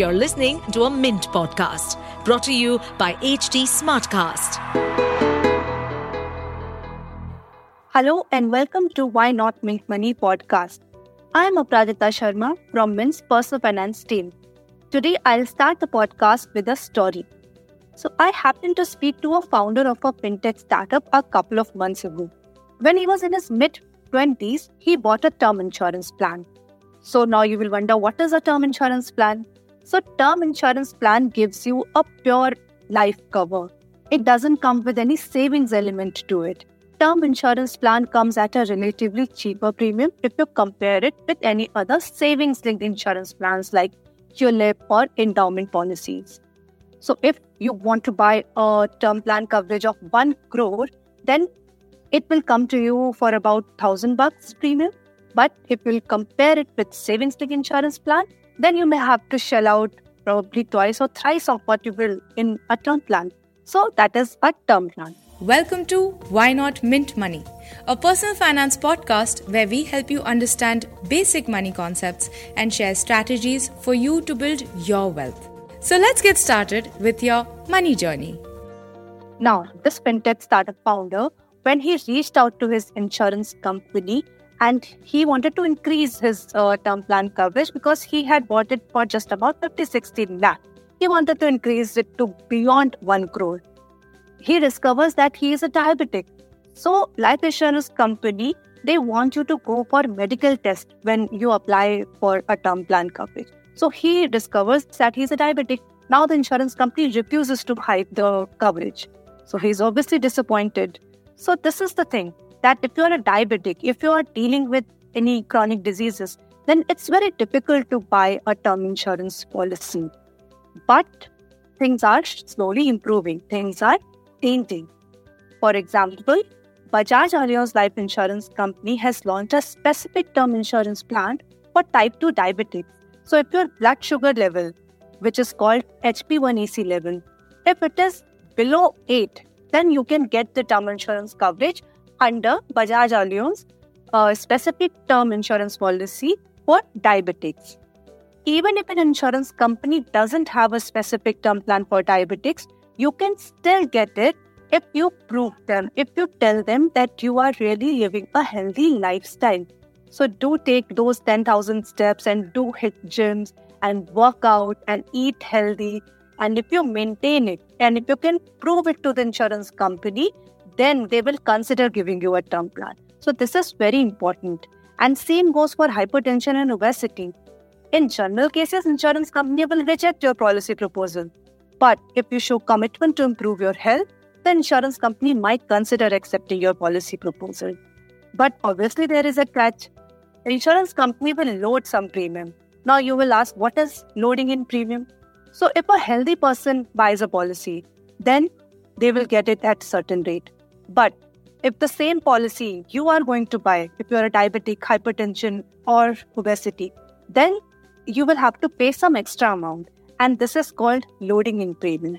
You're listening to a Mint podcast brought to you by HT Smartcast. Hello and welcome to Why Not Mint Money podcast. I am Aprajita Sharma from Mint's personal finance team. Today I'll start the podcast with a story. So I happened to speak to a founder of a fintech startup a couple of months ago. When he was in his mid 20s, he bought a term insurance plan. So now you will wonder what is a term insurance plan? So term insurance plan gives you a pure life cover. It doesn't come with any savings element to it. Term insurance plan comes at a relatively cheaper premium if you compare it with any other savings linked insurance plans like ULIP or endowment policies. So if you want to buy a term plan coverage of 1 crore, then it will come to you for about 1000 bucks premium but if you'll compare it with savings linked insurance plan, then you may have to shell out probably twice or thrice of what you will in a term plan. So that is a term plan. Welcome to Why Not Mint Money, a personal finance podcast where we help you understand basic money concepts and share strategies for you to build your wealth. So let's get started with your money journey. Now, this fintech startup founder, when he reached out to his insurance company and he wanted to increase his uh, term plan coverage because he had bought it for just about 50 60 lakh. He wanted to increase it to beyond 1 crore. He discovers that he is a diabetic. So life insurance company they want you to go for medical test when you apply for a term plan coverage. So he discovers that he's a diabetic. Now the insurance company refuses to hide the coverage. So he's obviously disappointed. So this is the thing that if you're a diabetic, if you are dealing with any chronic diseases, then it's very difficult to buy a term insurance policy. But things are slowly improving, things are changing. For example, Bajaj Allianz Life Insurance Company has launched a specific term insurance plan for type 2 diabetics. So, if your blood sugar level, which is called HB1AC level, if it is below 8, then you can get the term insurance coverage under Bajaj Allianz a specific term insurance policy for diabetics. Even if an insurance company doesn't have a specific term plan for diabetics, you can still get it if you prove them, if you tell them that you are really living a healthy lifestyle. So do take those 10,000 steps and do hit gyms and work out and eat healthy. And if you maintain it and if you can prove it to the insurance company, then they will consider giving you a term plan. So this is very important. And same goes for hypertension and obesity. In general cases, insurance company will reject your policy proposal. But if you show commitment to improve your health, the insurance company might consider accepting your policy proposal. But obviously, there is a catch. The insurance company will load some premium. Now, you will ask, what is loading in premium? So, if a healthy person buys a policy, then they will get it at certain rate. But if the same policy you are going to buy, if you're a diabetic, hypertension, or obesity, then you will have to pay some extra amount. And this is called loading in premium.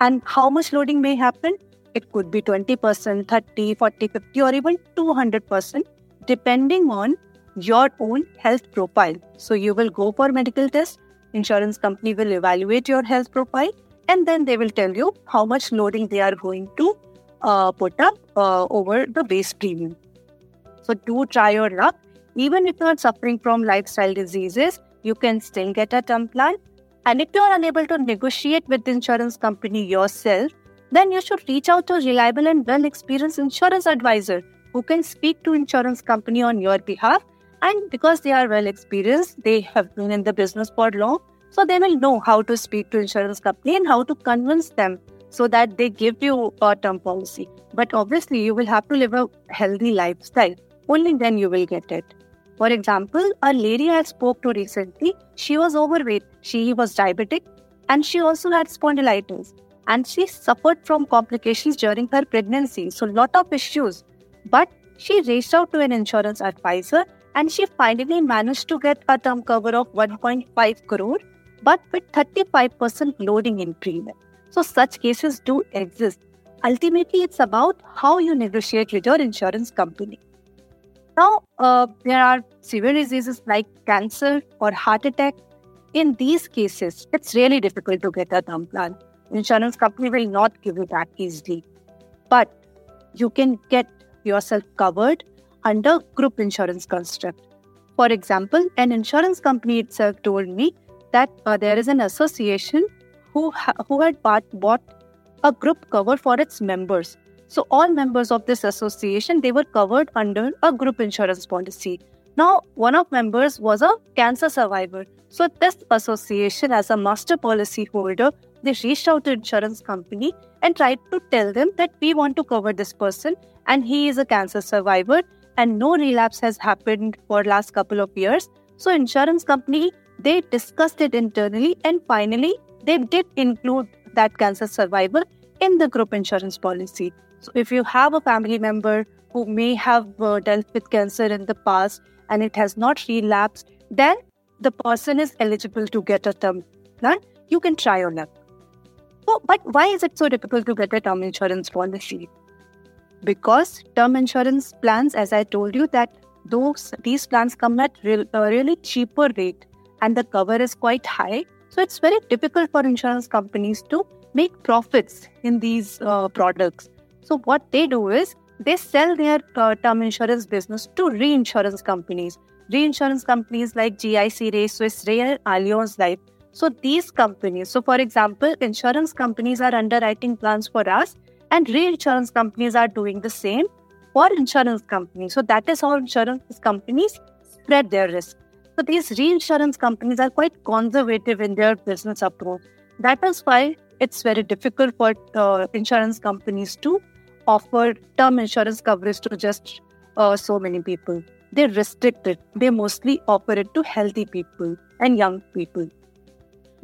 And how much loading may happen? It could be 20%, 30, 40, 50, or even 200%, depending on your own health profile. So you will go for medical test, insurance company will evaluate your health profile, and then they will tell you how much loading they are going to uh, put up uh, over the base premium. So do try your luck. Even if you are suffering from lifestyle diseases, you can still get a term plan. And if you are unable to negotiate with the insurance company yourself, then you should reach out to a reliable and well experienced insurance advisor who can speak to insurance company on your behalf. And because they are well experienced, they have been in the business for long, so they will know how to speak to insurance company and how to convince them so that they give you a term policy. But obviously, you will have to live a healthy lifestyle. Only then you will get it. For example, a lady I spoke to recently, she was overweight, she was diabetic, and she also had spondylitis. And she suffered from complications during her pregnancy, so lot of issues. But she reached out to an insurance advisor and she finally managed to get a term cover of 1.5 crore, but with 35% loading in premium. So, such cases do exist. Ultimately, it's about how you negotiate with your insurance company. Now, uh, there are severe diseases like cancer or heart attack. In these cases, it's really difficult to get a term plan. Insurance company will not give you that easily. But you can get yourself covered under group insurance construct. For example, an insurance company itself told me that uh, there is an association who, ha- who had bought, a group cover for its members. So all members of this association they were covered under a group insurance policy. Now one of members was a cancer survivor. So this association as a master policy holder they reached out to insurance company and tried to tell them that we want to cover this person and he is a cancer survivor and no relapse has happened for last couple of years so insurance company they discussed it internally and finally they did include that cancer survivor in the group insurance policy so if you have a family member who may have uh, dealt with cancer in the past and it has not relapsed then the person is eligible to get a term plan you can try your luck so, but why is it so difficult to get a term insurance policy? Because term insurance plans, as I told you, that those these plans come at real, a really cheaper rate and the cover is quite high. So it's very difficult for insurance companies to make profits in these uh, products. So what they do is they sell their uh, term insurance business to reinsurance companies. Reinsurance companies like GIC Re, Swiss Re, Allianz Life so these companies, so for example, insurance companies are underwriting plans for us, and reinsurance companies are doing the same for insurance companies. So that is how insurance companies spread their risk. So these reinsurance companies are quite conservative in their business approach. That is why it's very difficult for uh, insurance companies to offer term insurance coverage to just uh, so many people. They restrict it. They mostly offer it to healthy people and young people.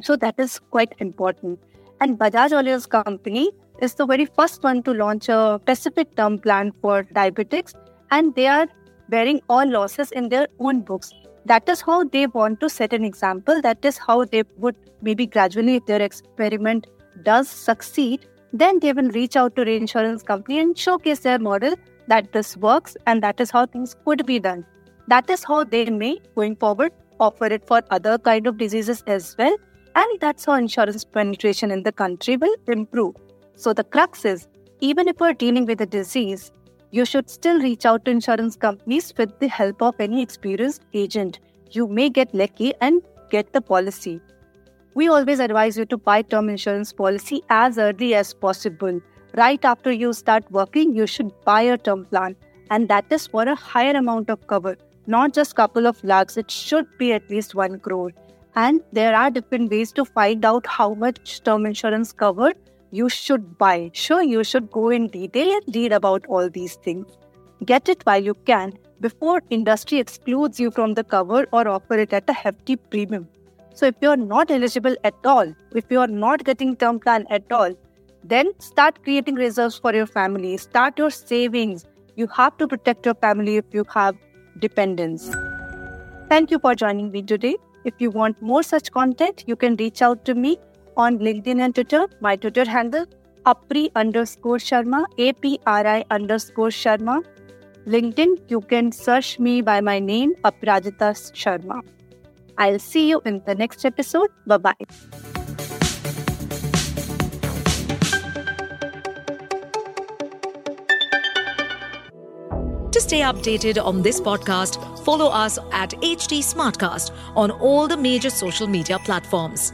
So that is quite important. And Bajaj Allianz company is the very first one to launch a specific term plan for diabetics, and they are bearing all losses in their own books. That is how they want to set an example. That is how they would maybe gradually, if their experiment does succeed, then they will reach out to reinsurance company and showcase their model that this works and that is how things could be done. That is how they may, going forward, offer it for other kind of diseases as well and that's how insurance penetration in the country will improve. So the crux is even if we're dealing with a disease, you should still reach out to insurance companies with the help of any experienced agent. You may get lucky and get the policy. We always advise you to buy term insurance policy as early as possible. Right after you start working, you should buy a term plan, and that is for a higher amount of cover, not just couple of lakhs. It should be at least one crore and there are different ways to find out how much term insurance cover you should buy. Sure, you should go in detail and read about all these things. Get it while you can before industry excludes you from the cover or offer it at a hefty premium. So if you're not eligible at all, if you're not getting term plan at all, then start creating reserves for your family. Start your savings. You have to protect your family if you have dependents. Thank you for joining me today. If you want more such content, you can reach out to me on LinkedIn and Twitter. My Twitter handle, Apri underscore Sharma, A-P-R-I underscore Sharma. LinkedIn, you can search me by my name, Aprajita Sharma. I'll see you in the next episode. Bye bye. To stay updated on this podcast, follow us at HT Smartcast on all the major social media platforms.